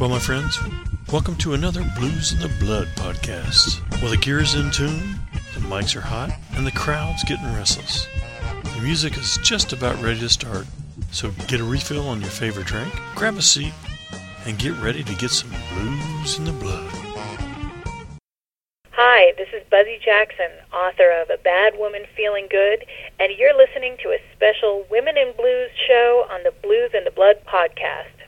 Well, my friends, welcome to another Blues in the Blood podcast. Well, the gear is in tune, the mics are hot, and the crowd's getting restless. The music is just about ready to start, so get a refill on your favorite drink, grab a seat, and get ready to get some Blues in the Blood. Hi, this is Buzzy Jackson, author of A Bad Woman Feeling Good, and you're listening to a special Women in Blues show on the Blues in the Blood podcast.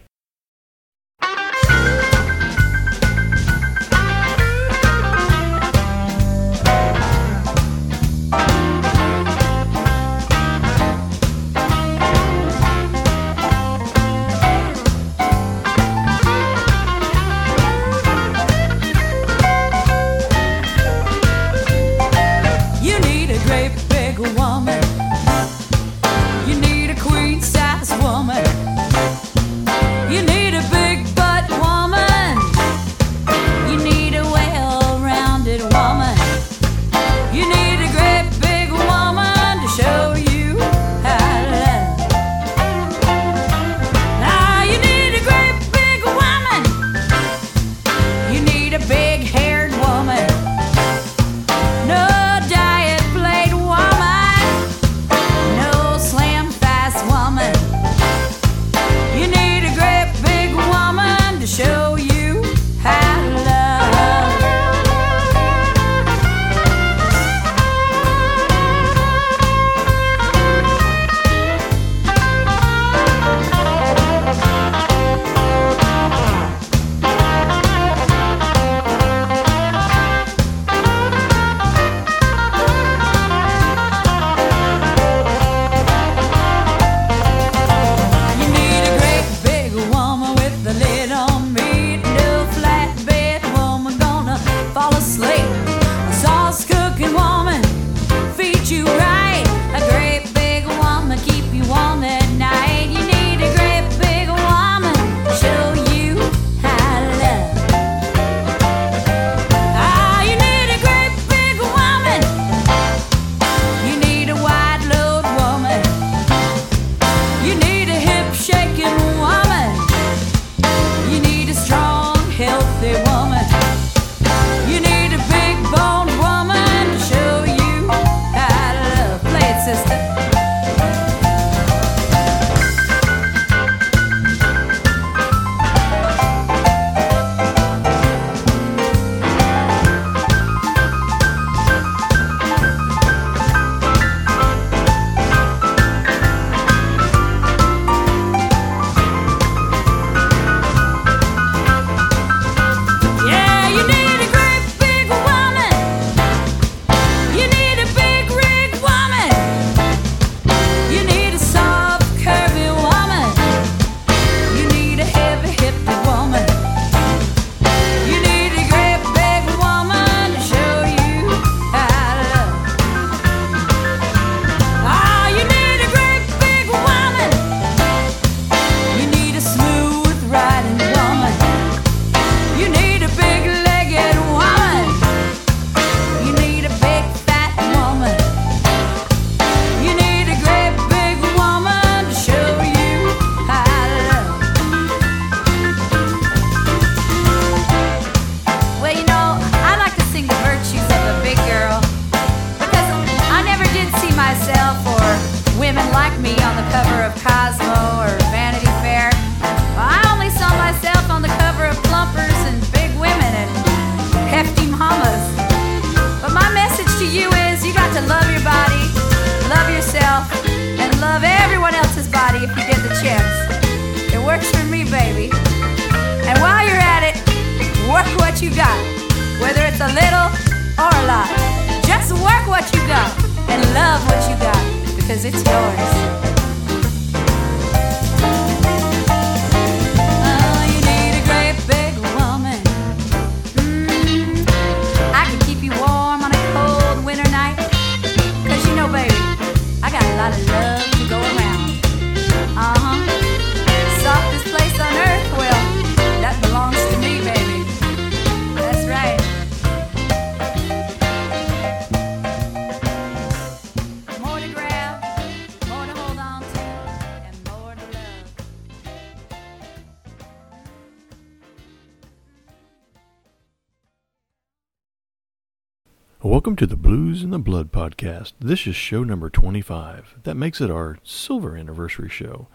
Welcome to the Blues and the Blood podcast. This is show number 25. That makes it our silver anniversary show.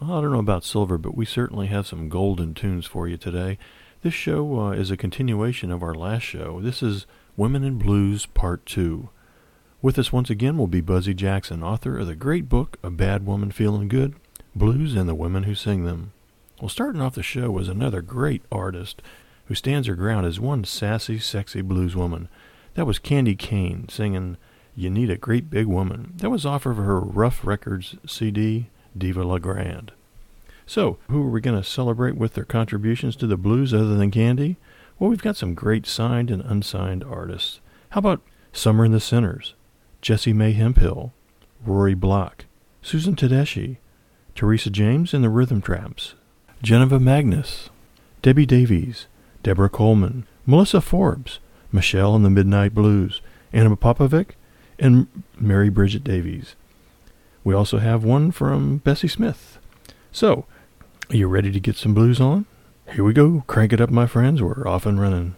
Well, I don't know about silver, but we certainly have some golden tunes for you today. This show uh, is a continuation of our last show. This is Women in Blues Part 2. With us once again will be Buzzy Jackson, author of the great book A Bad Woman Feeling Good Blues and the Women Who Sing Them. Well, starting off the show was another great artist who stands her ground as one sassy, sexy blues woman. That was Candy Kane singing You Need a Great Big Woman. That was off of her Ruf Records CD, Diva La Grande. So, who are we going to celebrate with their contributions to the blues other than Candy? Well, we've got some great signed and unsigned artists. How about Summer and the Sinners, Jessie Mae Hemphill, Rory Block, Susan Tedeschi, Teresa James and the Rhythm Tramps, Geneva Magnus, Debbie Davies, Deborah Coleman, Melissa Forbes, Michelle and the Midnight Blues, Ana Popovic, and Mary Bridget Davies. We also have one from Bessie Smith. So, are you ready to get some blues on? Here we go. Crank it up, my friends. We're off and running.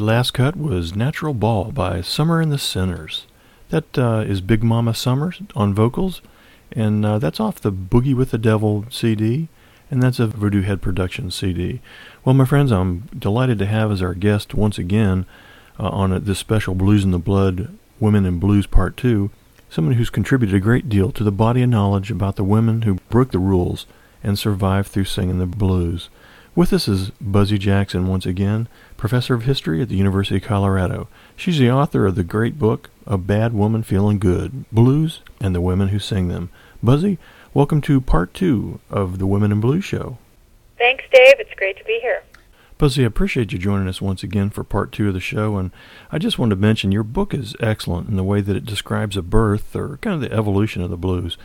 That last cut was Natural Ball by Summer and the Sinners. That uh, is Big Mama Summer on vocals, and uh, that's off the Boogie with the Devil CD, and that's a Voodoo Head Productions CD. Well, my friends, I'm delighted to have as our guest once again uh, on this special Blues in the Blood Women in Blues Part 2, someone who's contributed a great deal to the body of knowledge about the women who broke the rules and survived through singing the blues. With us is Buzzy Jackson once again, professor of history at the University of Colorado. She's the author of the great book, A Bad Woman Feeling Good Blues and the Women Who Sing Them. Buzzy, welcome to part two of the Women in Blues show. Thanks, Dave. It's great to be here. Buzzy, I appreciate you joining us once again for part two of the show, and I just wanted to mention your book is excellent in the way that it describes a birth or kind of the evolution of the blues.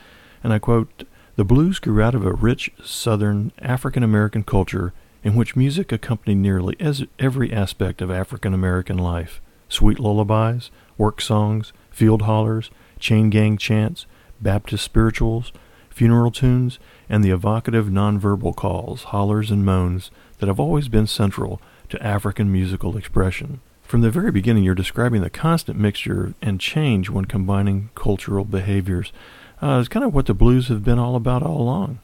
And I quote, The blues grew out of a rich Southern African American culture in which music accompanied nearly every aspect of African American life sweet lullabies, work songs, field hollers, chain gang chants, Baptist spirituals, funeral tunes, and the evocative nonverbal calls, hollers, and moans that have always been central to African musical expression. From the very beginning, you're describing the constant mixture and change when combining cultural behaviors. Uh, it's kind of what the blues have been all about all along.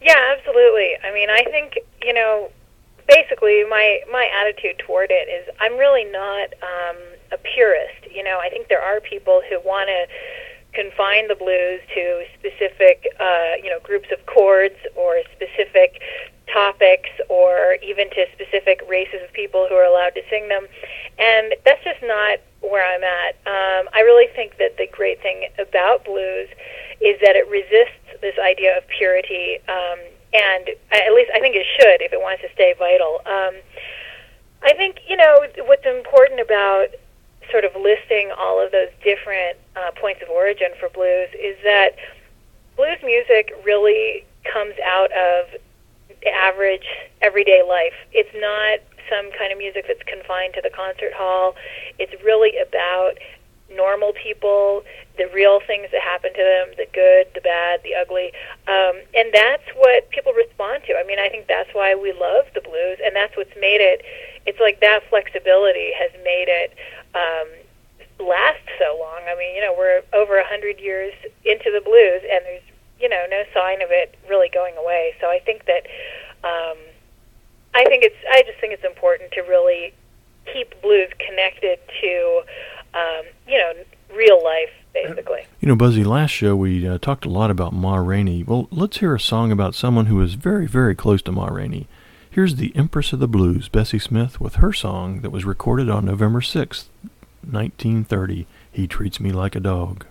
Yeah, absolutely. I mean, I think you know, basically, my my attitude toward it is I'm really not um, a purist. You know, I think there are people who want to confine the blues to specific, uh, you know, groups of chords or specific topics or even to specific races of people who are allowed to sing them. And that's just not where I'm at. Um, I really think that the great thing about blues is that it resists this idea of purity, um, and at least I think it should if it wants to stay vital. Um, I think, you know, what's important about sort of listing all of those different uh, points of origin for blues is that blues music really comes out of average everyday life. It's not some kind of music that's confined to the concert hall. It's really about normal people, the real things that happen to them, the good, the bad, the ugly. Um, and that's what people respond to. I mean, I think that's why we love the blues, and that's what's made it. It's like that flexibility has made it um, last so long. I mean, you know, we're over a hundred years into the blues, and there's you know no sign of it really going away. So I think that um, I think it's I just think it's important to really keep blues connected to um, you know real life basically. You know, Buzzy, last show we uh, talked a lot about Ma Rainey. Well, let's hear a song about someone who is very, very close to Ma Rainey. Here's the Empress of the Blues, Bessie Smith, with her song that was recorded on November 6th, 1930. He Treats Me Like a Dog.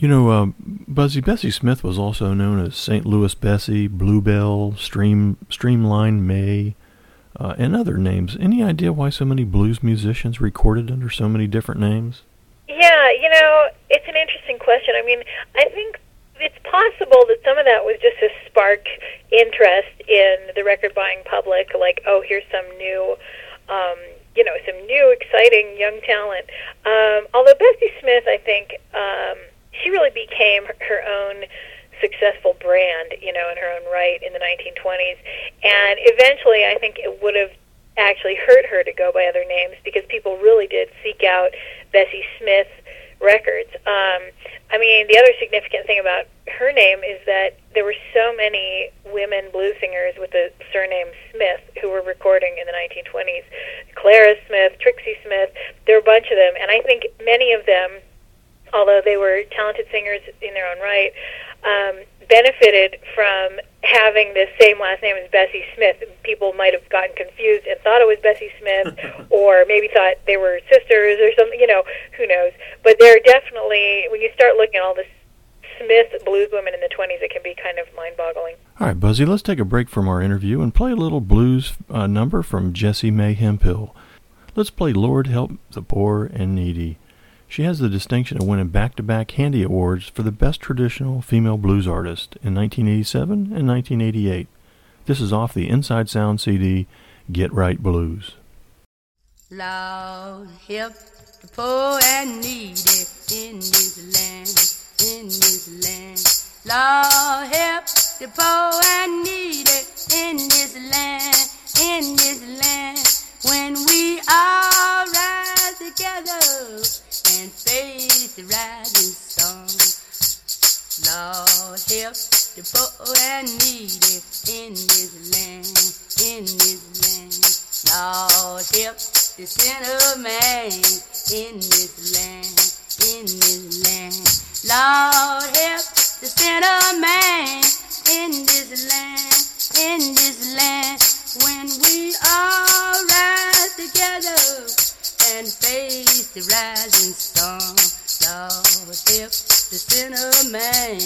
You know, uh, Buzzy Bessie Smith was also known as St. Louis Bessie, Bluebell, Stream Streamline May, uh, and other names. Any idea why so many blues musicians recorded under so many different names? Yeah, you know, it's an interesting question. I mean, I think it's possible that some of that was just to spark interest in the record buying public, like, oh, here's some new, um, you know, some new exciting young talent. Um, although Bessie Smith, I think, um, she really became her own successful brand, you know, in her own right in the 1920s, and eventually, I think it would have actually hurt her to go by other names because people really did seek out Bessie Smith records. Um, I mean, the other significant thing about her name is that there were so many women blues singers with the surname Smith who were recording in the 1920s. Clara Smith, Trixie Smith, there were a bunch of them, and I think many of them, although they were talented singers in their own right, um, benefited from having the same last name as Bessie Smith. People might have gotten confused and thought it was Bessie Smith, or maybe thought they were sisters or something. You know, who knows? But there are definitely when you start looking at all the Smith blues women in the 20s, it can be kind of mind-boggling. All right, Buzzy, let's take a break from our interview and play a little blues uh, number from Jessie Mae Hemphill. Let's play Lord Help the Poor and Needy. She has the distinction of winning back to back Handy Awards for the Best Traditional Female Blues Artist in 1987 and 1988. This is off the Inside Sound CD, Get Right Blues. Lord, help the poor and needy in this land, in this land. Lord, help the poor and needy in this land, in this land. When we all rise together and face the rising sun. Lord, help the poor and needy in this land, in this land. Lord, help the sinner man in this land, in this land. Lord, help the sinner man in this land, in this land. When we all rise together and face the rising sun. Lord, help the sinner man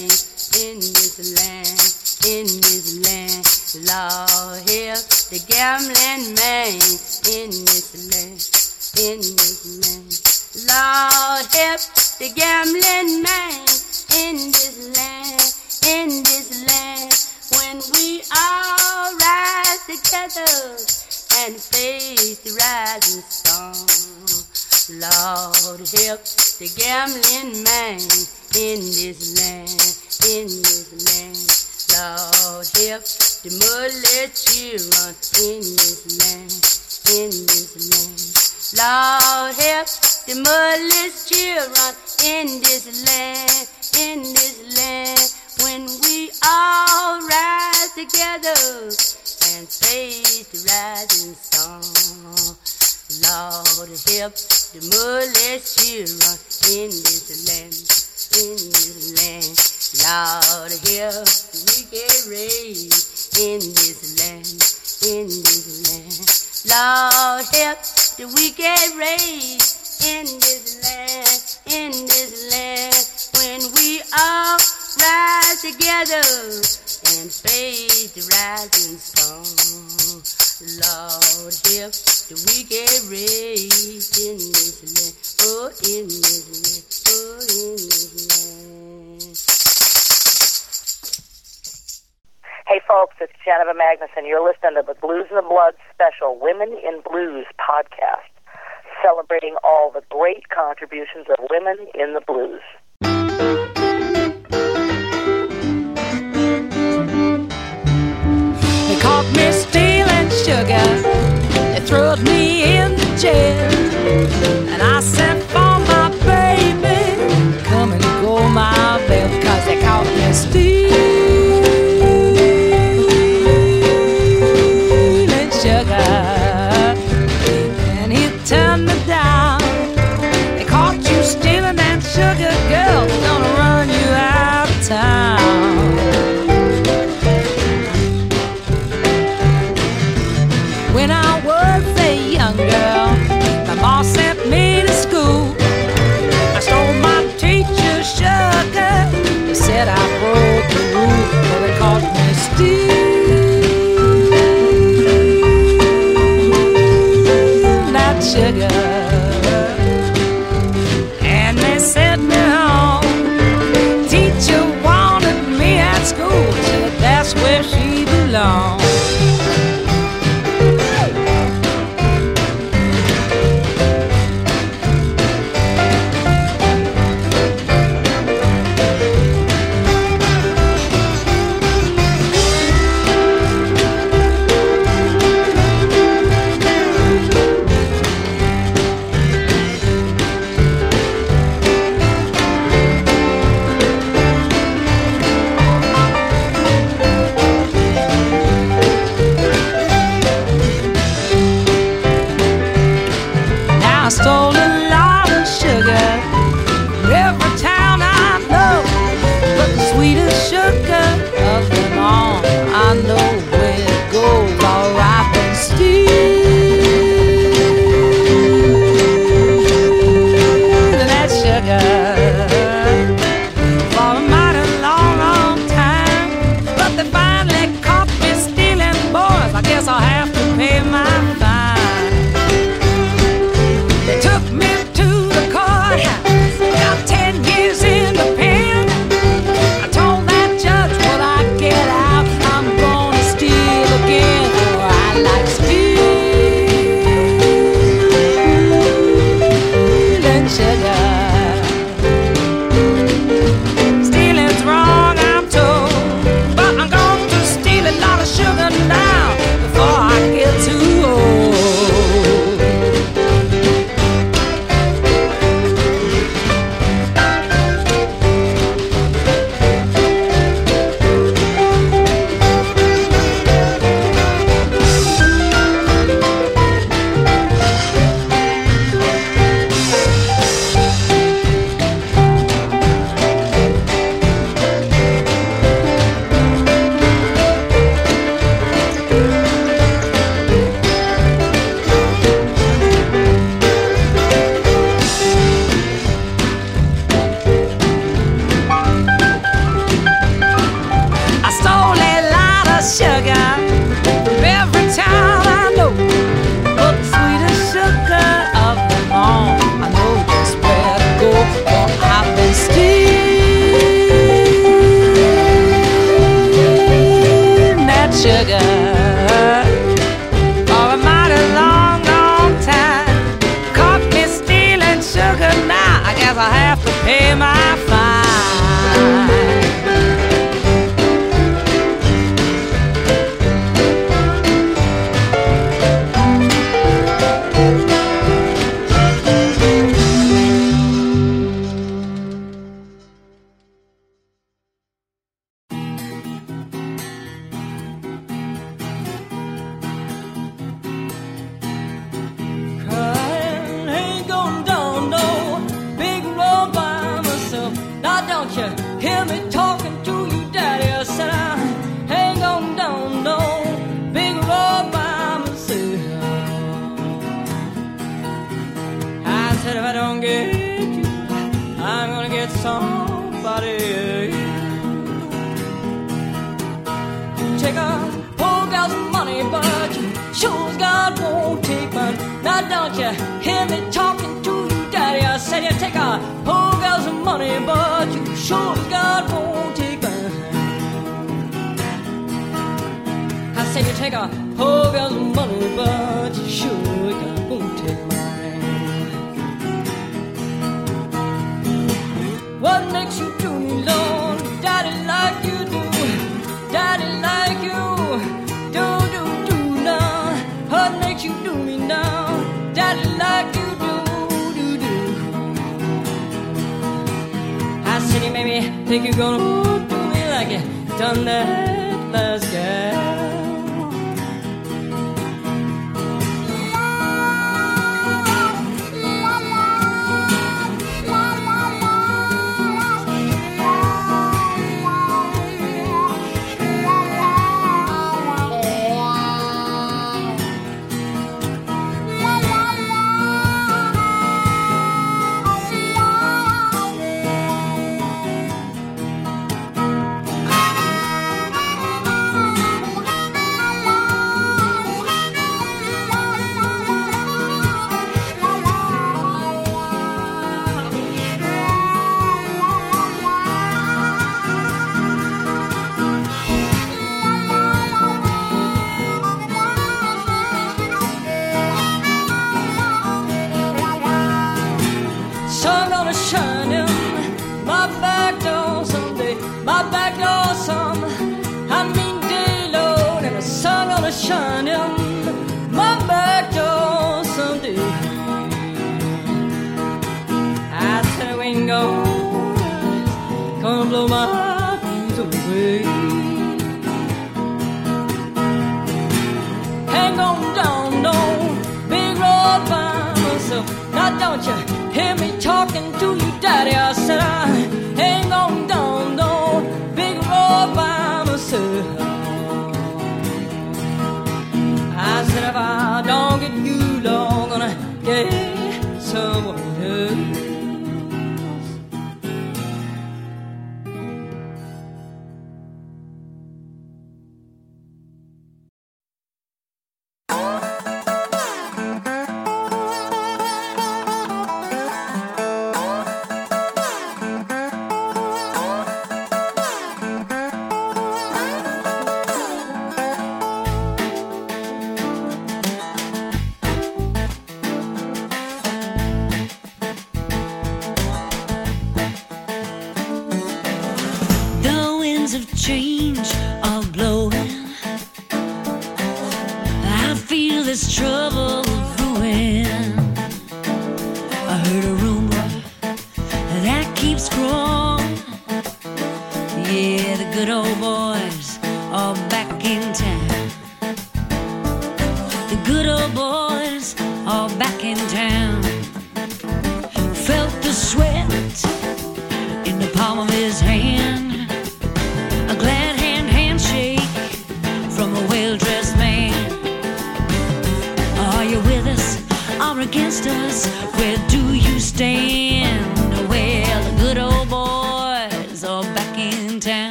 in this land, in this land. Lord, help the gambling man in this land, in this land. Lord, help the gambling man in this land, in this land. When we all rise together and face the rising sun. Lord, help the gambling man in this land, in this land. Lord, help the muddy children in this land, in this land. Lord, help the mudless children in this land, in this land. When we all rise together and face the rising sun. Lord, help the motherless children in this land, in this land. Lord, help the wicked race in this land, in this land. Lord, help the wicked race in this land, in this land. When we all rise together and fade the rising sun. Lord, help the wicked race in this land, oh, in this land, oh, in this land. Hey folks, it's Geneva Magnuson. You're listening to the Blues in the Blood special Women in Blues podcast, celebrating all the great contributions of women in the blues. caught me stealing sugar. They threw me in the jail. And I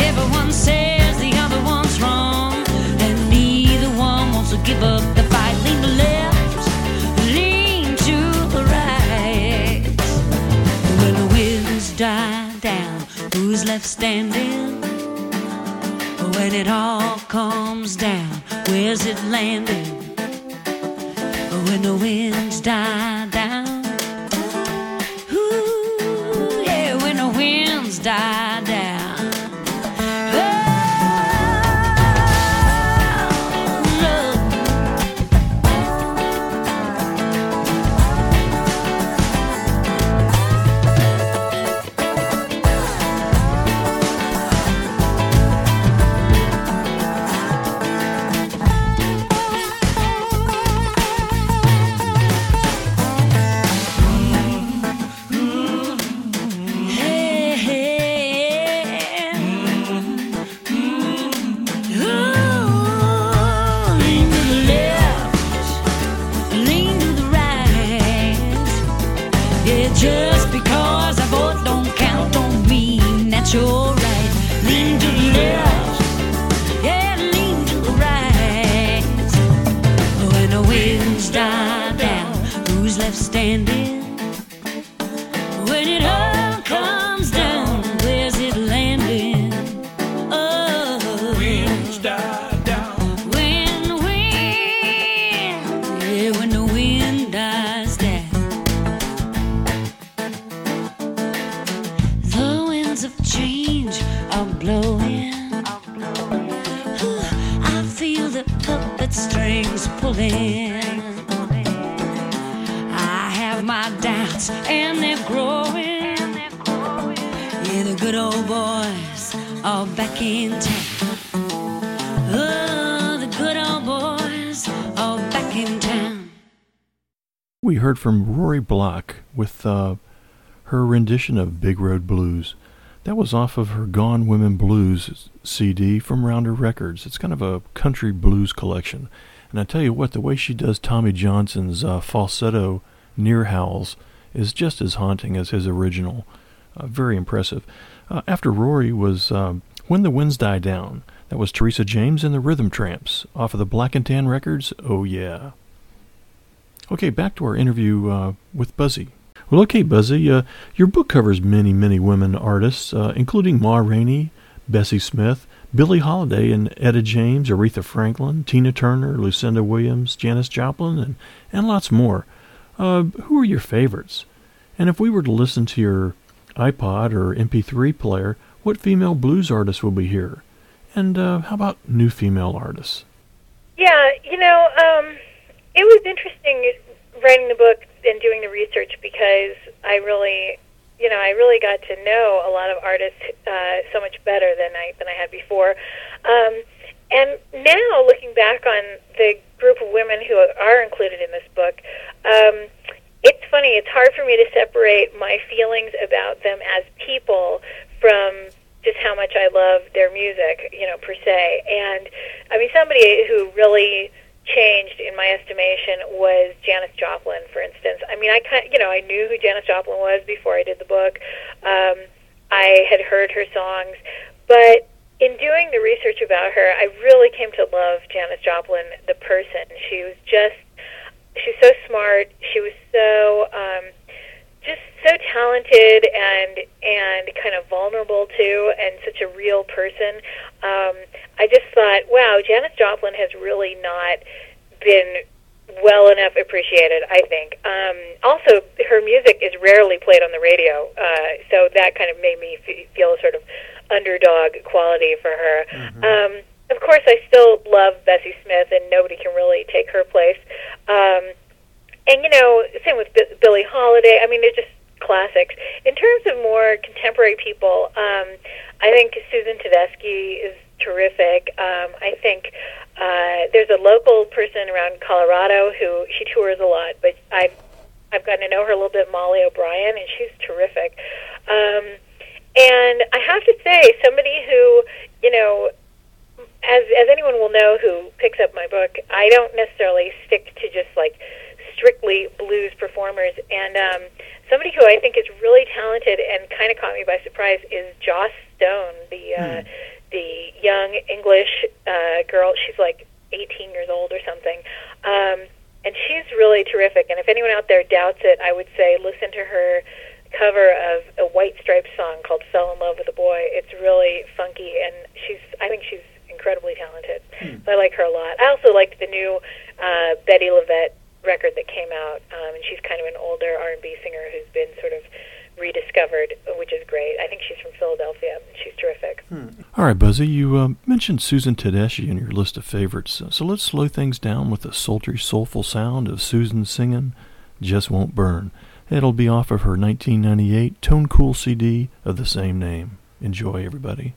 Everyone says the other one's wrong, and neither one wants to give up the fight. Lean to left, lean to the right. When the winds die down, who's left standing? When it all comes down, where's it landing? When the winds die Rory Block with uh, her rendition of Big Road Blues. That was off of her Gone Women Blues CD from Rounder Records. It's kind of a country blues collection. And I tell you what, the way she does Tommy Johnson's uh, falsetto near howls is just as haunting as his original. Uh, very impressive. Uh, after Rory was um, When the Winds Die Down. That was Teresa James and the Rhythm Tramps off of the Black and Tan Records. Oh, yeah. Okay, back to our interview uh, with Buzzy. Well, okay, Buzzy, uh, your book covers many, many women artists, uh, including Ma Rainey, Bessie Smith, Billie Holiday, and Etta James, Aretha Franklin, Tina Turner, Lucinda Williams, Janis Joplin, and, and lots more. Uh, who are your favorites? And if we were to listen to your iPod or MP3 player, what female blues artists will be here? And uh, how about new female artists? Yeah, you know, um, it was interesting writing the book and doing the research because I really, you know, I really got to know a lot of artists uh, so much better than I than I had before. Um, and now, looking back on the group of women who are included in this book, um, it's funny. It's hard for me to separate my feelings about them as people from just how much I love their music, you know, per se. And I mean, somebody who really changed in my estimation was Janis Joplin, for instance. I mean, I kind, you know, I knew who Janis Joplin was before I did the book. Um, I had heard her songs, but in doing the research about her, I really came to love Janis Joplin, the person. She was just, she's so smart. She was so. Um, just so talented and and kind of vulnerable too, and such a real person. Um, I just thought, wow, Janis Joplin has really not been well enough appreciated. I think. Um, also, her music is rarely played on the radio, uh, so that kind of made me f- feel a sort of underdog quality for her. Um, of course, I still love Bessie Smith, and nobody can really take her place. Um, and you know, same with B- Billie Holiday. I mean, they're just classics. In terms of more contemporary people, um, I think Susan Tedeschi is terrific. Um, I think uh, there's a local person around Colorado who she tours a lot, but I've I've gotten to know her a little bit, Mollie O'Brien, and she's terrific. Um, and I have to say, somebody who you know as as anyone will know who picks up my book, I don't necessarily stick to just like strictly blues performers. And um, somebody who I think is really talented and kind of caught me by surprise is Joss Stone, the uh, the young English uh, girl. She's like 18 years old or something. Um, and she's really terrific. And if anyone out there doubts it, I would say listen to her cover of a White Stripes song called "Fell in Love with a Boy." It's really funky, and she's I think she's incredibly talented. So I like her a lot. I also liked the new uh, Bettye LaVette record that came out, um, and she's kind of an older R&B singer who's been sort of rediscovered, which is great. I think she's from Philadelphia. She's terrific. All right, Buzzy, you uh, mentioned Susan Tedeschi in your list of favorites, uh, so let's slow things down with the sultry, soulful sound of Susan singing Just Won't Burn. It'll be off of her 1998 Tone Cool CD of the same name. Enjoy, everybody.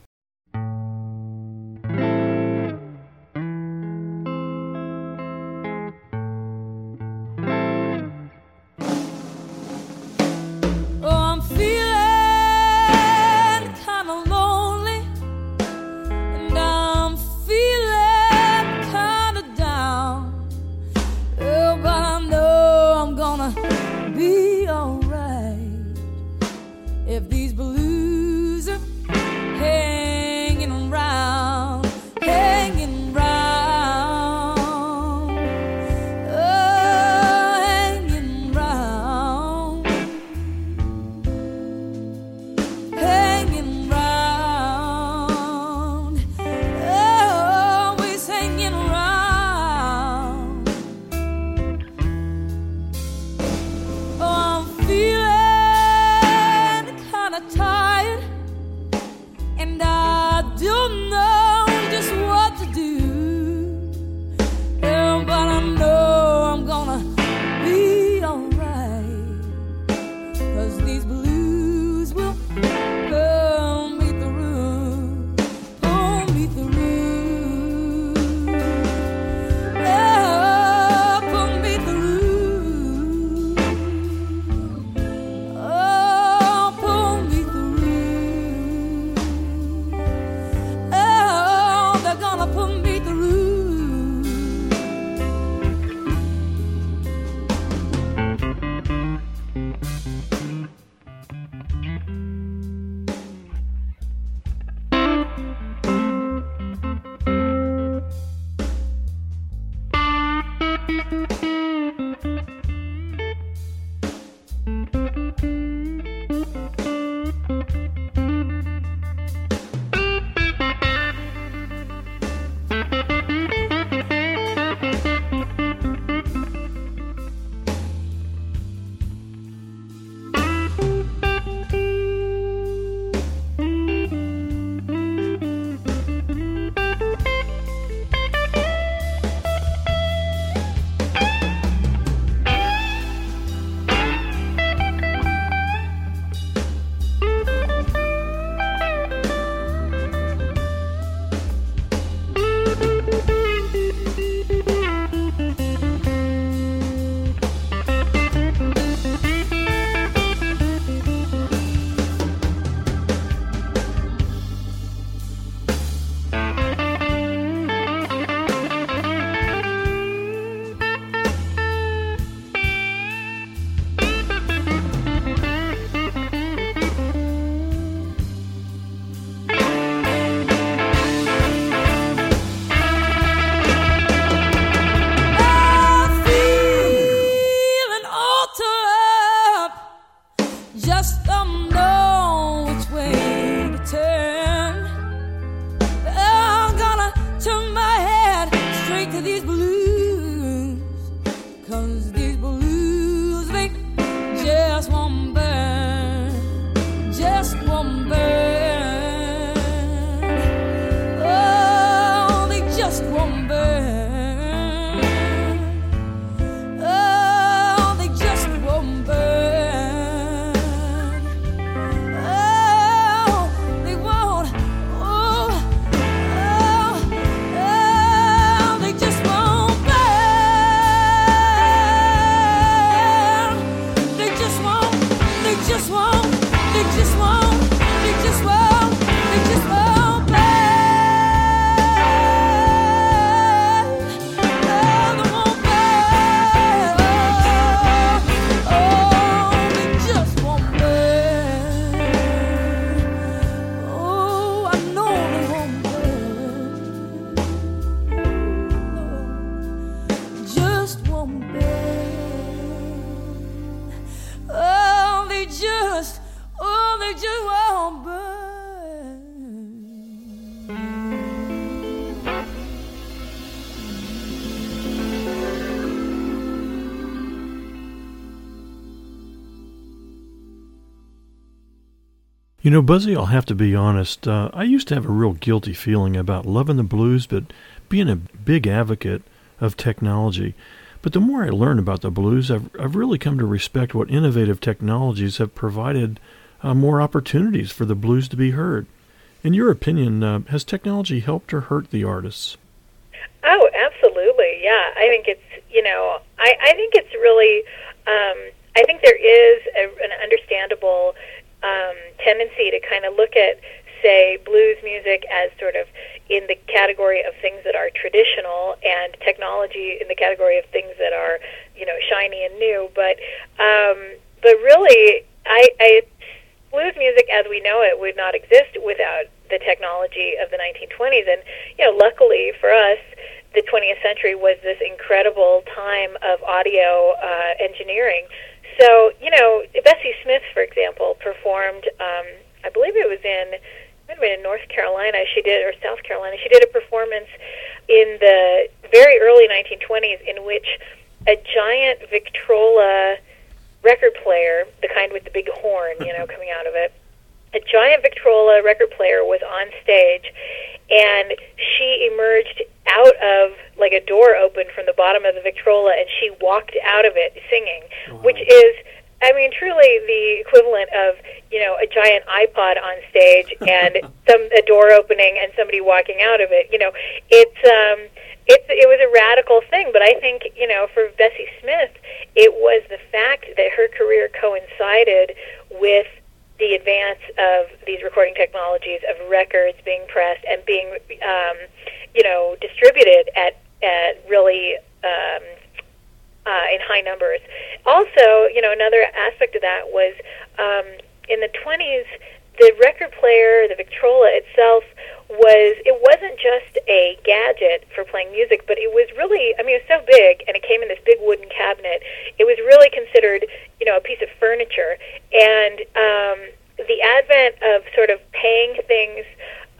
You know, Buzzy, I'll have to be honest. Uh, I used to have a real guilty feeling about loving the blues, but being a big advocate of technology. But the more I learn about the blues, I've, I've really come to respect what innovative technologies have provided uh, more opportunities for the blues to be heard. In your opinion, uh, has technology helped or hurt the artists? Oh, absolutely. Yeah, I think it's you know I I think it's really um, I think there is a, an understandable um, tendency to kind of look at say blues music as sort of in the category of things that are traditional and technology in the category of things that are you know shiny and new. But um, but really, I, I blues music as we know it would not exist without the technology of the 1920s. And you know, luckily for us, the 20th century was this incredible time of audio uh, engineering. So you know, Bessie Smith, for example, performed. Um, I believe it was in might have been in North Carolina. She did or South Carolina. She did a performance in the very early 1920s in which a giant Victrola record player, the kind with the big horn, you know, coming out of it. A giant Victrola record player was on stage, and she emerged out of like a door opened from the bottom of the Victrola, and she walked out of it singing, which is I mean, truly the equivalent of you know a giant iPod on stage and some a door opening and somebody walking out of it. You know, it's um, it's it was a radical thing, but I think you know for Bessie Smith, it was the fact that her career coincided with the advance of these recording technologies of records being pressed and being um, you know distributed at at really um, uh, in high numbers. Also, you know, another aspect of that was um, in the 20s, the record player, the Victrola itself, was it wasn't just a gadget for playing music, but it was really I mean it was so big and it came in this big wooden cabinet. It was really considered you know a piece of furniture, and um, the advent of sort of paying things.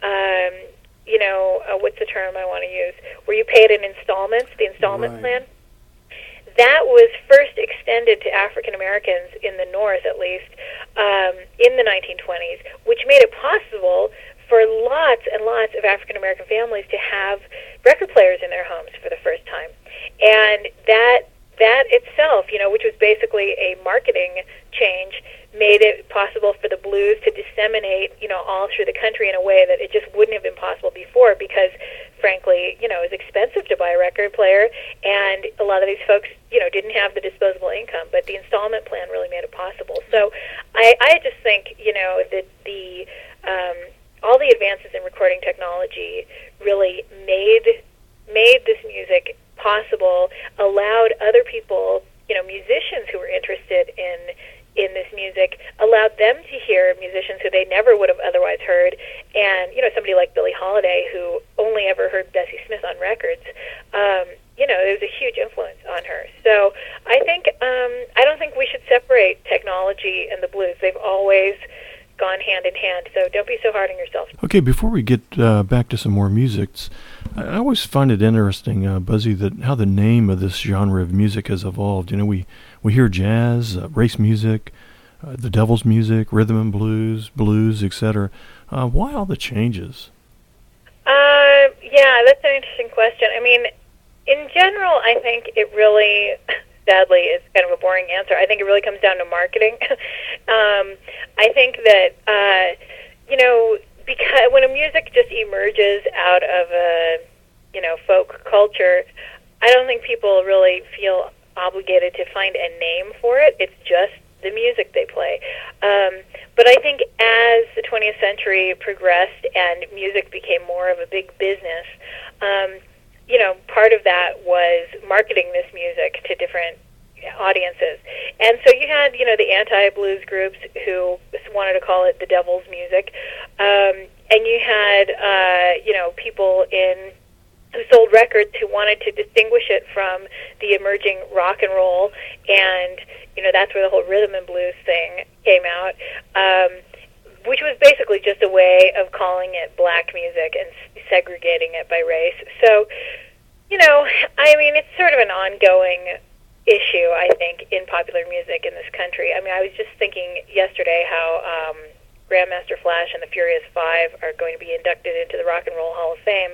Um, you know, uh, what's the term I want to use? Where you pay it in installments, the installment Right. plan that was first extended to African Americans in the North, at least, um, in the 1920s, which made it possible for lots and lots of African American families to have record players in their homes for the first time, and that that itself, you know, which was basically a marketing change, made it possible for the blues to disseminate, you know, all through the country in a way that it just wouldn't have been possible before because frankly, you know, it was expensive to buy a record player and a lot of these folks, you know, didn't have the disposable income, but the installment plan really made it possible. So I, I just think, you know, that the um, all the advances in recording technology really made made this music possible, allowed other people, you know, musicians who were interested in in this music, allowed them to hear musicians who they never would have otherwise heard, and you know, somebody like Billie Holiday who only ever heard Bessie Smith on records. Um, you know, there was a huge influence on her. So I think um, I don't think we should separate technology and the blues. They've always gone hand in hand. So don't be so hard on yourself. Okay, before we get uh, back to some more music, I always find it interesting, uh, Buzzy, that how the name of this genre of music has evolved. You know, we, we hear jazz, uh, race music, uh, the devil's music, rhythm and blues, blues, etc. Uh, why all the changes? Uh, yeah, that's an interesting question. I mean, in general, I think it really, sadly, is kind of a boring answer. I think it really comes down to marketing. um, I think that, uh, you know, because when a music just emerges out of a, you know, folk culture, I don't think people really feel obligated to find a name for it. It's just the music they play. Um, but I think as the 20th century progressed and music became more of a big business, um, you know, part of that was marketing this music to different audiences. And so you had, you know, the anti-blues groups who wanted to call it the devil's music. Um, and you had, uh, you know, people in who sold records who wanted to distinguish it from the emerging rock and roll, and you know that's where the whole rhythm and blues thing came out, um, which was basically just a way of calling it black music and segregating it by race. So, you know, I mean, it's sort of an ongoing issue, I think, in popular music in this country. I mean, I was just thinking yesterday how um, Grandmaster Flash and the Furious Five are going to be inducted into the Rock and Roll Hall of Fame,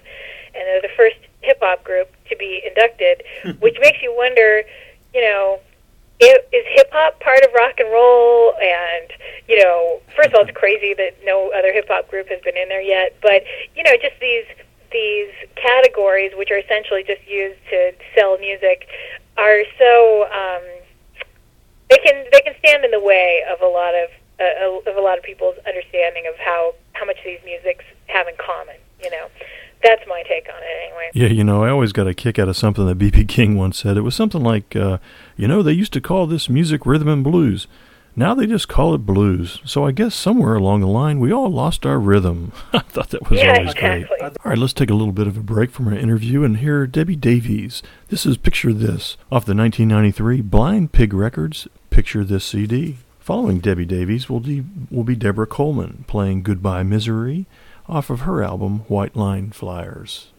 and they're the first hip hop group to be inducted, which makes you wonder, you know, i- is hip hop part of rock and roll? And you know, first of all, it's crazy that no other hip hop group has been in there yet. But you know, just these these categories, which are essentially just used to sell music, are so um, they can they can stand in the way of a lot of uh, of a lot of people's understanding of how how much these musics have in common. You know, that's my take on it anyway. Yeah, you know, I always got a kick out of something that B.B. King once said. It was something like, uh, you know, they used to call this music rhythm and blues. Now they just call it blues. So I guess somewhere along the line we all lost our rhythm. I thought that was Yeah, always great. All right, let's take a little bit of a break from our interview and hear Debbie Davies. This is Picture This off the 1993 Blind Pig Records Picture This CD. Following Debbie Davies will, de- will be Deborah Coleman playing Goodbye Misery off of her album White Line Flyers.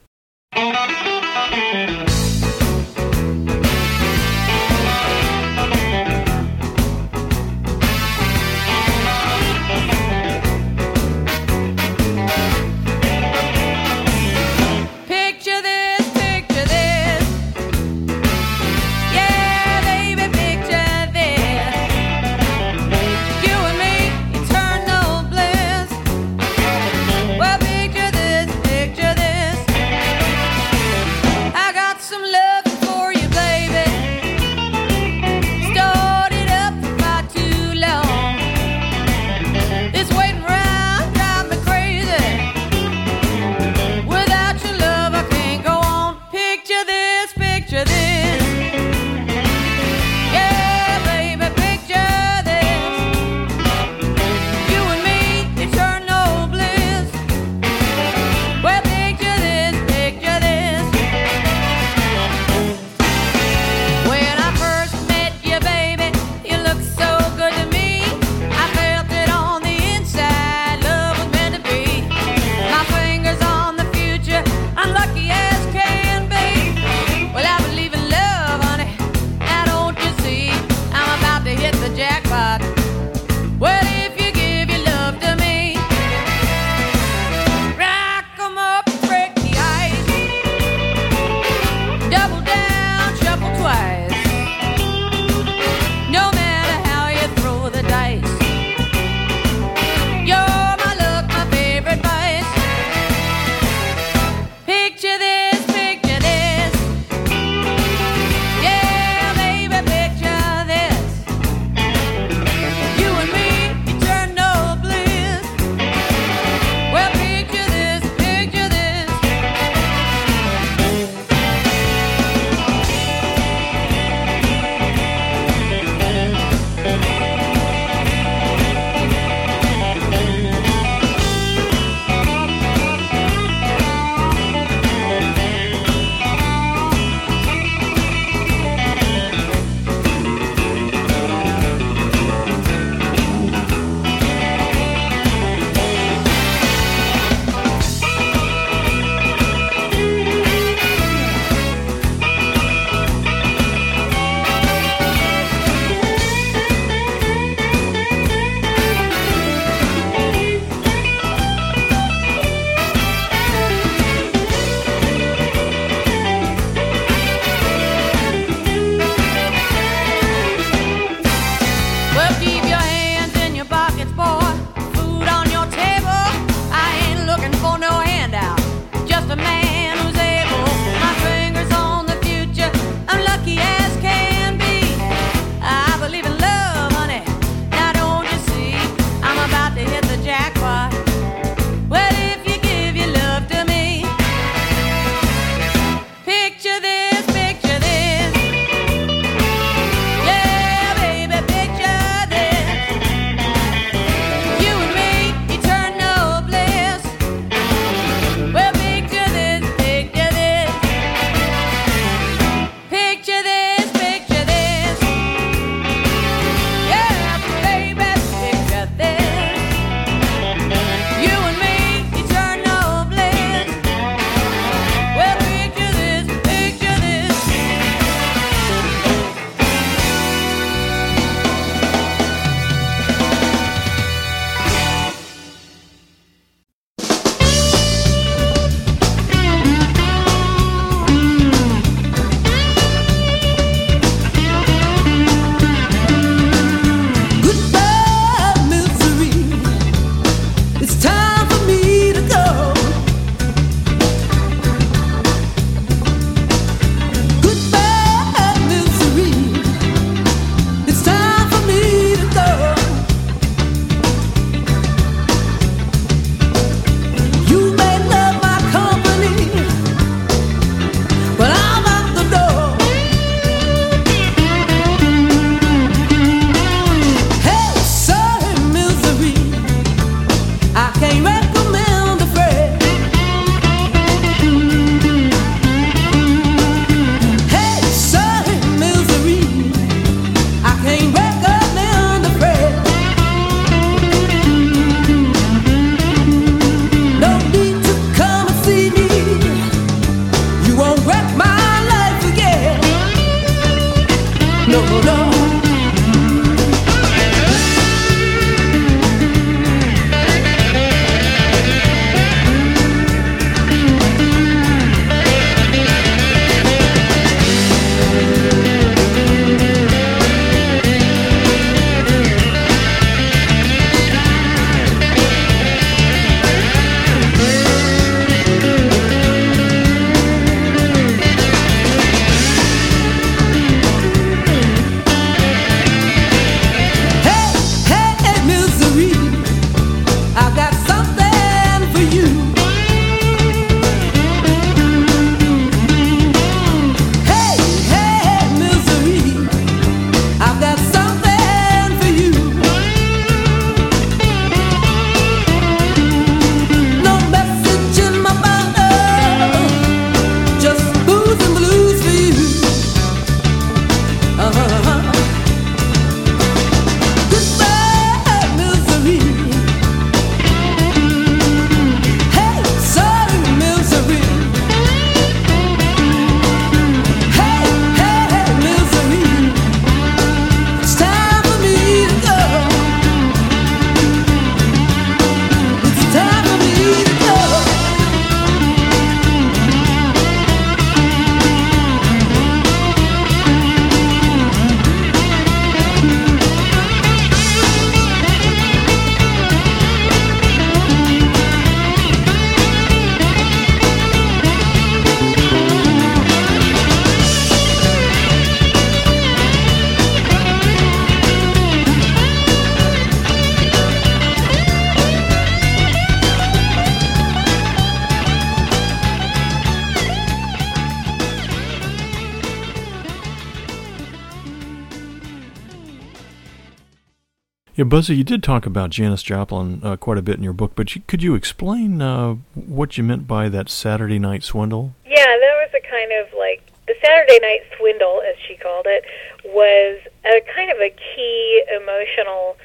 Yeah, Buzzy, you did talk about Janis Joplin uh, quite a bit in your book, but could you explain uh, what you meant by that Saturday night swindle? Yeah, that was a kind of like the Saturday night swindle, as she called it, was a kind of a key emotional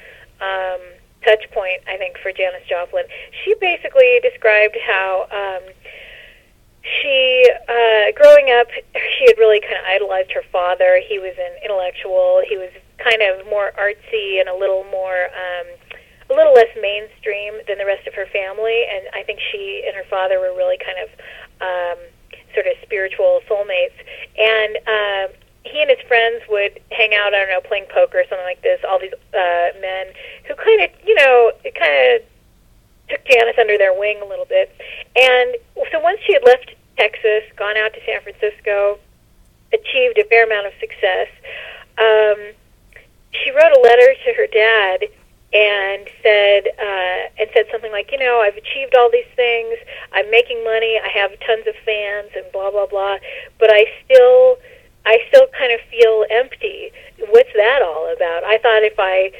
um, touch point, I think, for Janis Joplin. She basically described how um, she, uh, growing up, she had really kind of idolized her father. He was an intellectual. He was kind of more artsy and a little more, um, a little less mainstream than the rest of her family. And I think she and her father were really kind of um, sort of spiritual soulmates. And uh, he and his friends would hang out, I don't know, playing poker or something like this. All these uh, men who kind of, you know, kind of took Janis under their wing a little bit. And so once she had left Texas, gone out to San Francisco, achieved a fair amount of success, um, she wrote a letter to her dad and said uh, and said something like, you know, I've achieved all these things, I'm making money, I have tons of fans, and blah blah blah, but I still I still kind of feel empty. What's that all about? I thought if I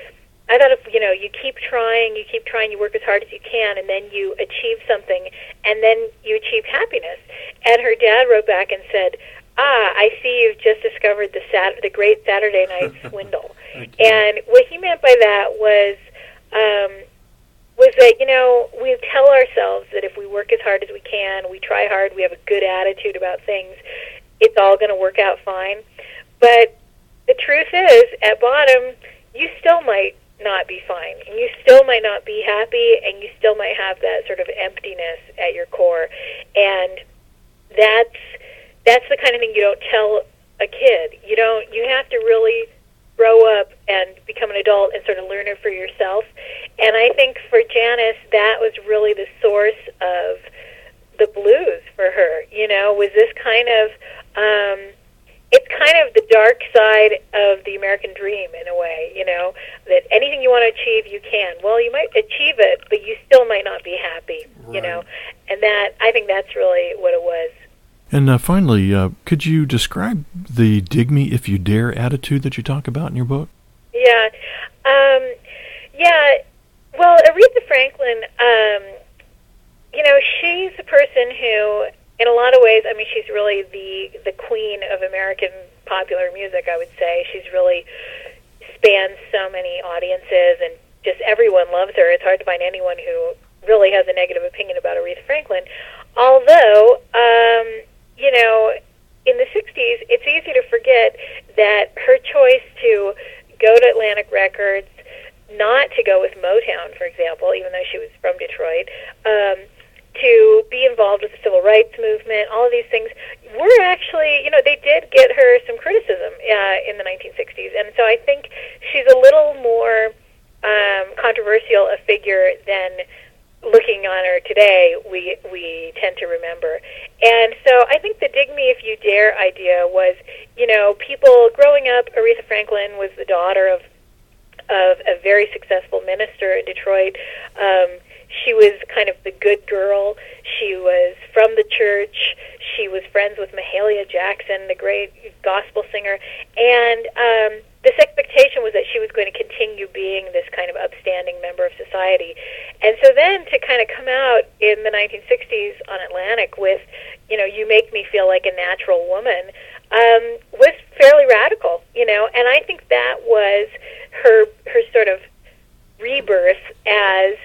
I thought if you know you keep trying, you keep trying, you work as hard as you can, and then you achieve something, and then you achieve happiness. And her dad wrote back and said, "Ah, I see you've just discovered the sat- the great Saturday night swindle." and what he meant by that was um, was that you know we tell ourselves that if we work as hard as we can, we try hard, we have a good attitude about things, it's all going to work out fine. But the truth is, at bottom, you still might not be fine, and you still might not be happy, and you still might have that sort of emptiness at your core, and that's that's the kind of thing you don't tell a kid. You don't. You have to really grow up and become an adult and sort of learn it for yourself. And I think for Janis, that was really the source of the blues for her. You know, was this kind of um, it's kind of the dark side of the American dream in a way, you know, that anything you want to achieve, you can. Well, you might achieve it, but you still might not be happy, you know, and that, I think that's really what it was. And uh, finally, uh, could you describe the dig me if you dare attitude that you talk about in your book? Yeah. Um, yeah. Well, Aretha Franklin, um, you know, she's a person who in a lot of ways, I mean, she's really the the queen of American popular music. I would say she's really spans so many audiences, and just everyone loves her. It's hard to find anyone who really has a negative opinion about Aretha Franklin. Although, um, you know, in the '60s, it's easy to forget that her choice to go to Atlantic Records, not to go with Motown, for example, even though she was from Detroit. Um, to be involved with the civil rights movement, all of these things were actually, you know, they did get her some criticism uh, in the 1960s. And so I think she's a little more um, controversial a figure than looking on her today we we tend to remember. And so I think the dig me if you dare idea was, you know, people growing up Aretha Franklin was the daughter of of a very successful minister in Detroit. Um, she was kind of the good girl. She was from the church. She was friends with Mahalia Jackson, the great gospel singer, and um, this expectation was that she was going to continue being this kind of upstanding member of society. And so then to kind of come out in the 1960s on Atlantic with, you know, you make me feel like a natural woman, um, was fairly radical, you know, and I think that was her her sort of rebirth as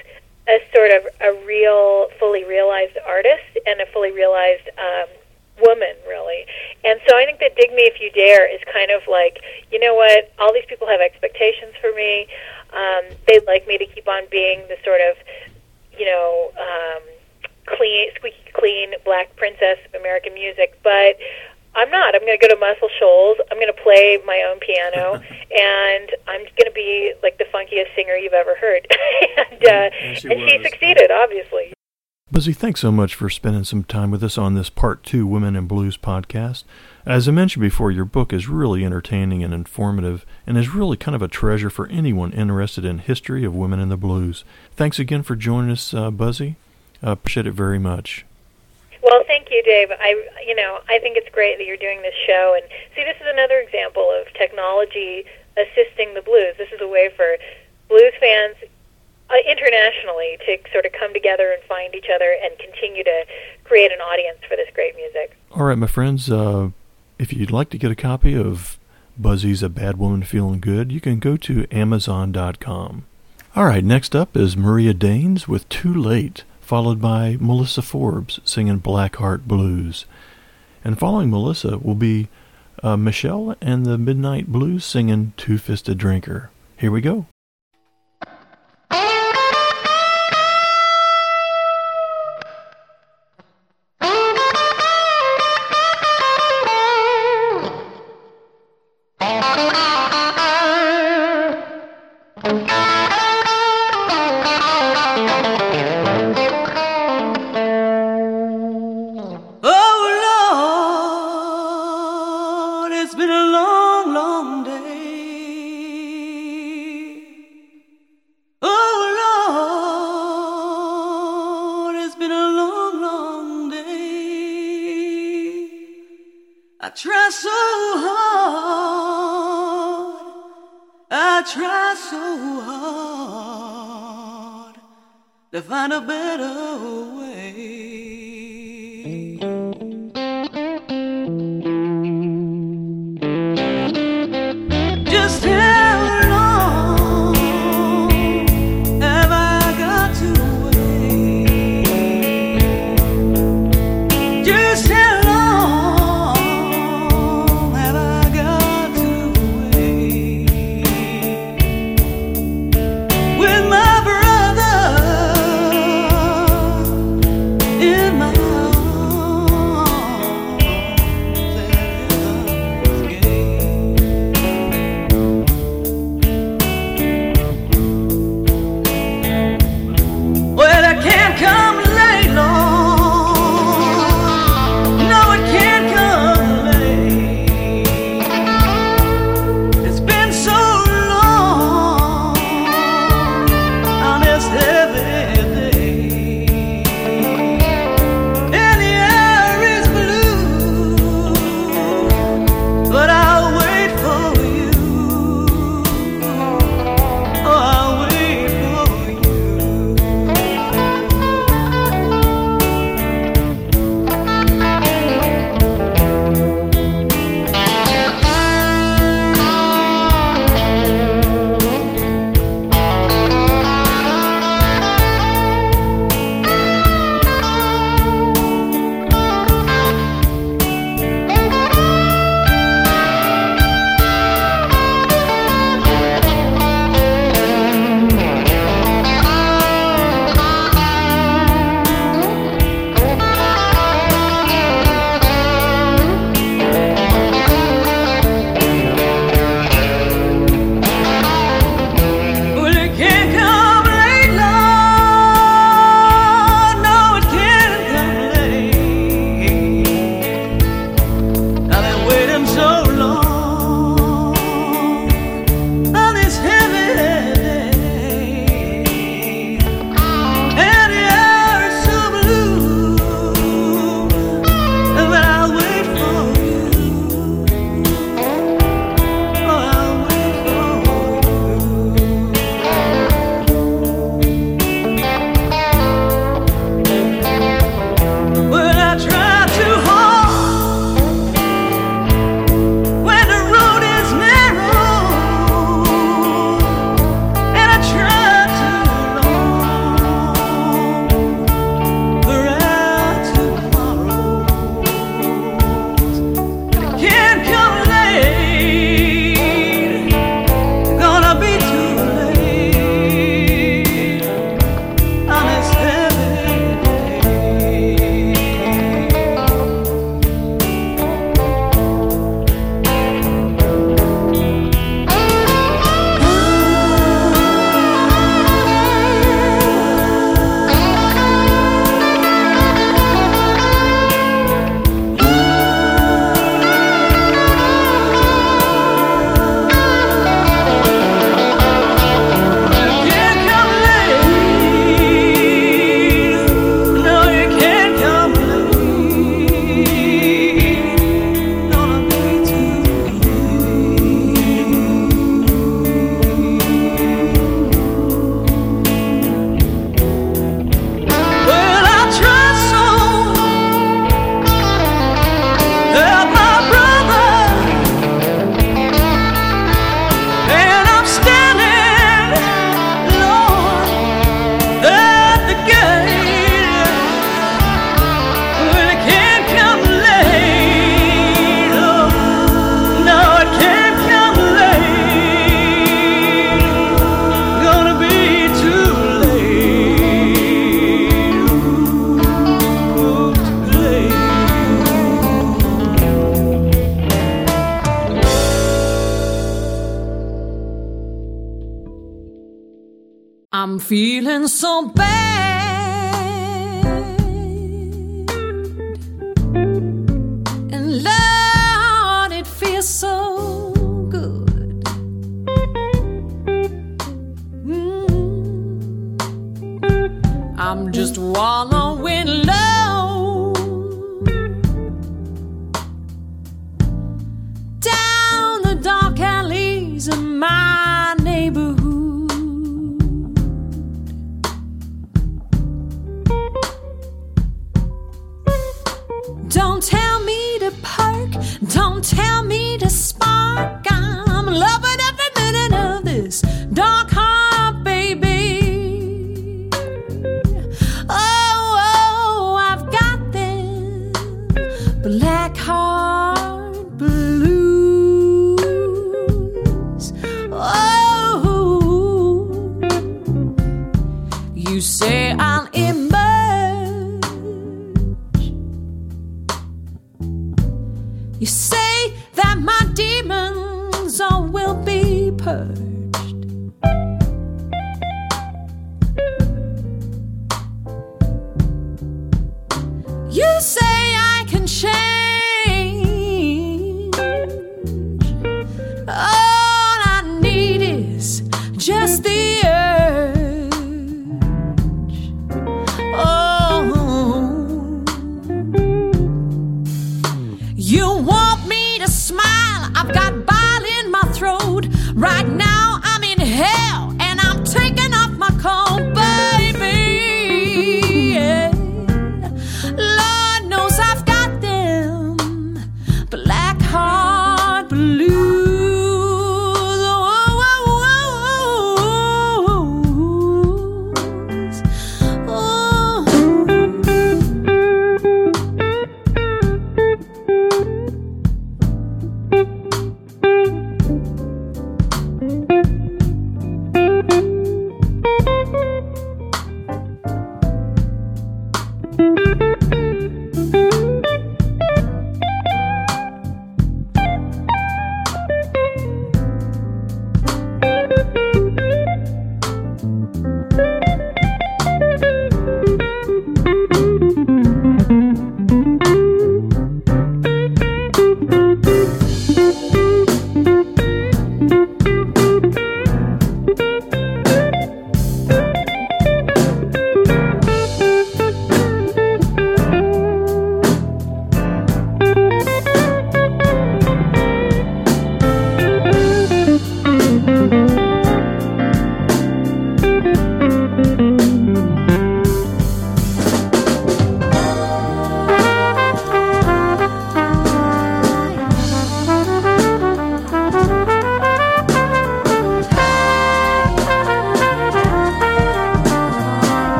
a sort of a real, fully realized artist and a fully realized um, woman, really. And so I think that Dig Me If You Dare is kind of like, you know what, all these people have expectations for me. Um, they'd like me to keep on being the sort of, you know, um, clean, squeaky clean black princess of American music, but I'm not. I'm going to go to Muscle Shoals. I'm going to play my own piano, and I'm going to be like the funkiest singer you've ever heard. and uh, And she and she succeeded, obviously. Buzzy, thanks so much for spending some time with us on this Part 2 Women in Blues podcast. As I mentioned before, your book is really entertaining and informative and is really kind of a treasure for anyone interested in history of women in the blues. Thanks again for joining us, uh, Buzzy. Uh, appreciate it very much. Well, thank you, Dave. I, you know, I think it's great that you're doing this show. And see, this is another example of technology assisting the blues. This is a way for blues fans uh, internationally to sort of come together and find each other and continue to create an audience for this great music. All right, my friends, uh, if you'd like to get a copy of Buzzy's A Bad Woman Feeling Good, you can go to Amazon.com. All right, next up is Maria Daines with Too Late, followed by Melissa Forbes singing Blackheart Blues. And following Melissa will be uh, Michelle and the Midnight Blues singing Two Fisted Drinker. Here we go.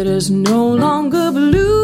It is no longer blue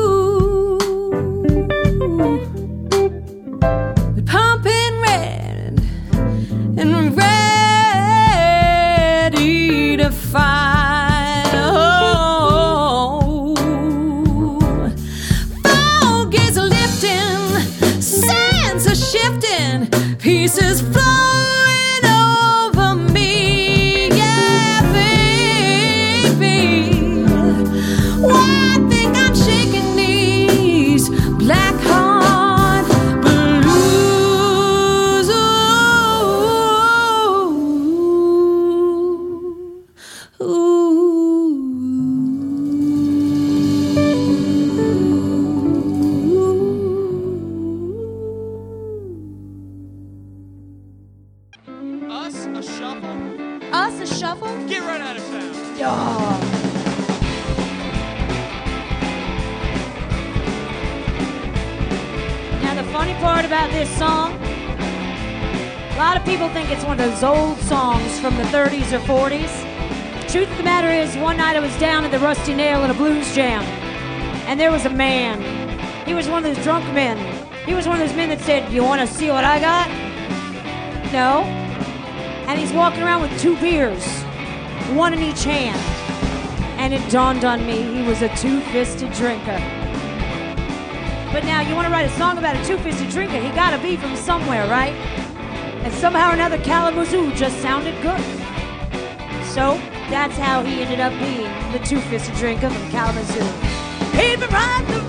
rusty nail in a blues jam. And there was a man. He was one of those drunk men. He was one of those men that said, You want to see what I got? No. And he's walking around with two beers, one in each hand. And it dawned on me he was a two fisted drinker. But now, you want to write a song about a two fisted drinker? He got to be from somewhere, right? And somehow or another, Kalamazoo just sounded good. So that's how he ended up being the two-fisted drinker from Kalamazoo. He'd been riding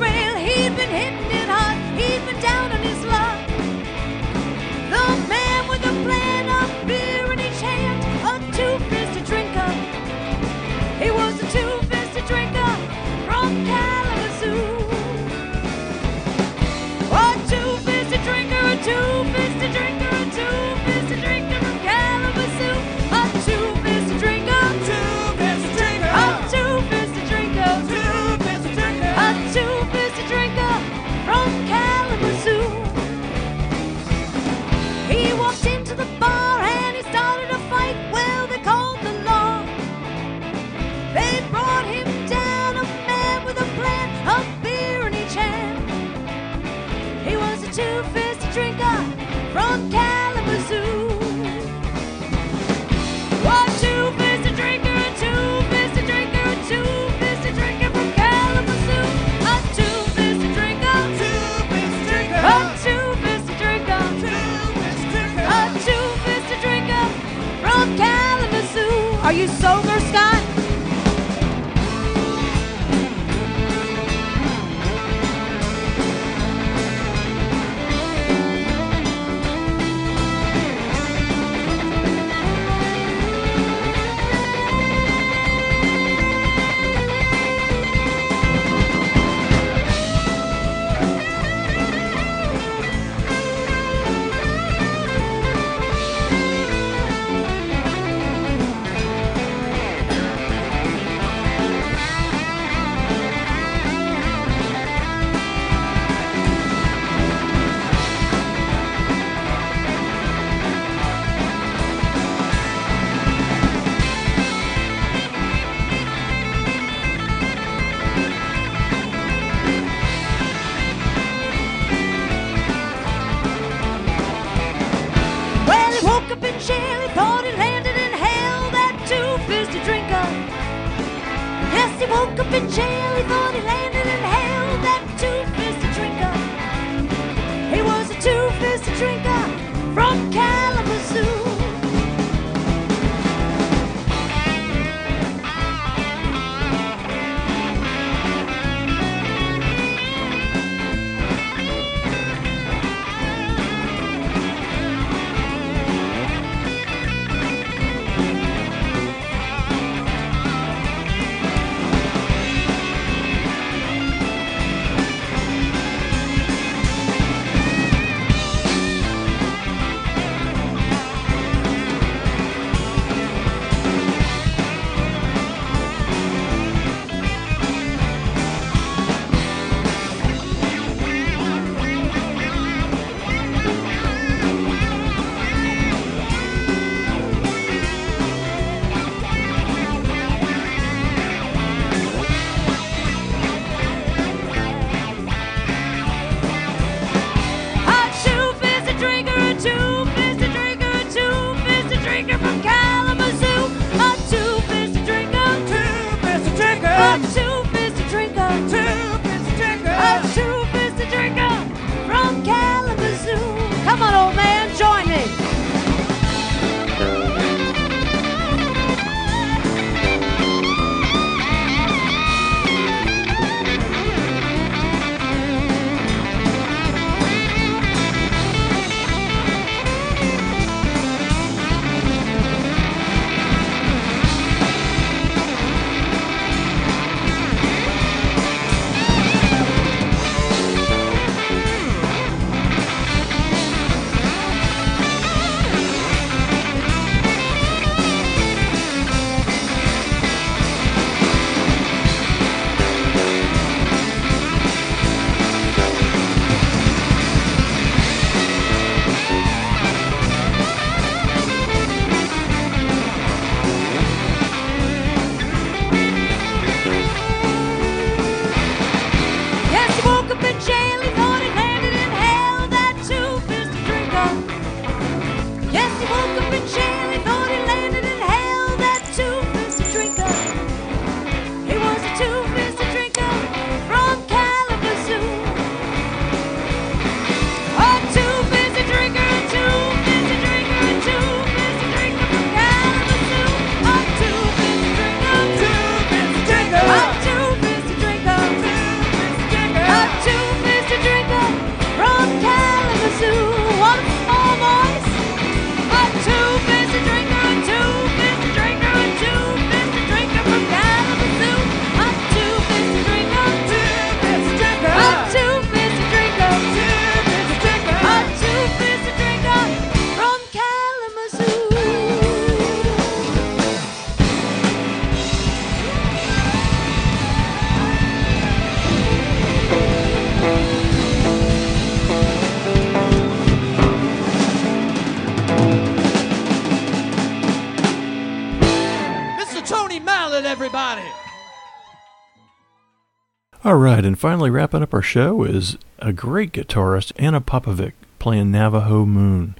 All right, and finally wrapping up our show is a great guitarist, Ana Popovic, playing Navajo Moon.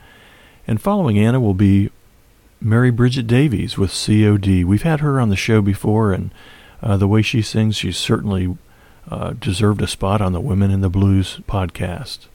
And following Ana will be Mary Bridget Davies with COD. We've had her on the show before, and uh, the way she sings, she certainly uh, deserved a spot on the Women in the Blues podcast.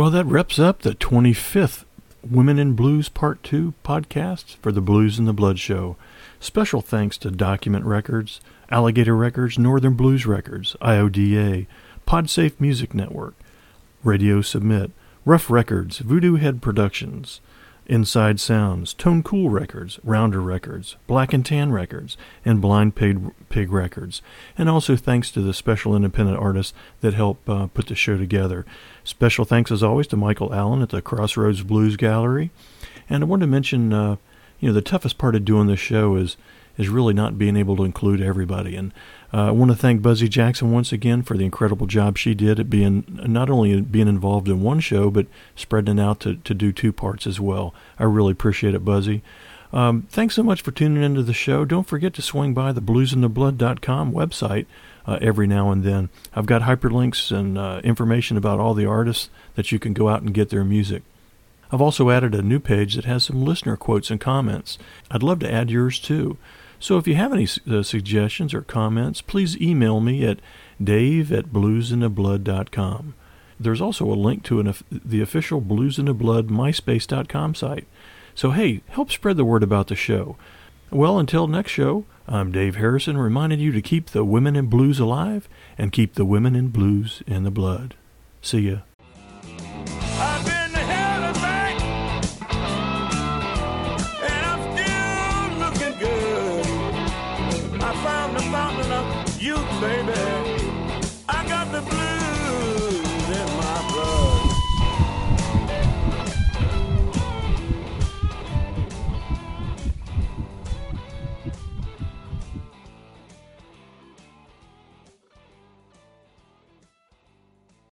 Well, that wraps up the 25th Women in Blues Part 2 podcast for the Blues and the Blood Show. Special thanks to Document Records, Alligator Records, Northern Blues Records, IODA, Podsafe Music Network, Radio Submit, Ruf Records, Voodoo Head Productions, Inside Sounds, Tone Cool Records, Rounder Records, Black and Tan Records, and Blind Pig, Pig Records. And also thanks to the special independent artists that help uh, put the show together. Special thanks, as always, to Michael Allen at the Crossroads Blues Gallery. And I wanted to mention, uh, you know, the toughest part of doing this show is is really not being able to include everybody. And uh, I want to thank Buzzy Jackson once again for the incredible job she did at being not only being involved in one show, but spreading it out to, to do two parts as well. I really appreciate it, Buzzy. Um, thanks so much for tuning into the show. Don't forget to swing by the bluesandtheblood.com website uh, every now and then. I've got hyperlinks and uh, information about all the artists that you can go out and get their music. I've also added a new page that has some listener quotes and comments. I'd love to add yours too. So if you have any uh, suggestions or comments, please email me at dave at bluesandtheblood.com. There's also a link to an, the official Blues in the Blood MySpace.com site. So hey, help spread the word about the show. Well, until next show, I'm Dave Harrison reminding you to keep the women in blues alive and keep the women in blues in the blood. See ya.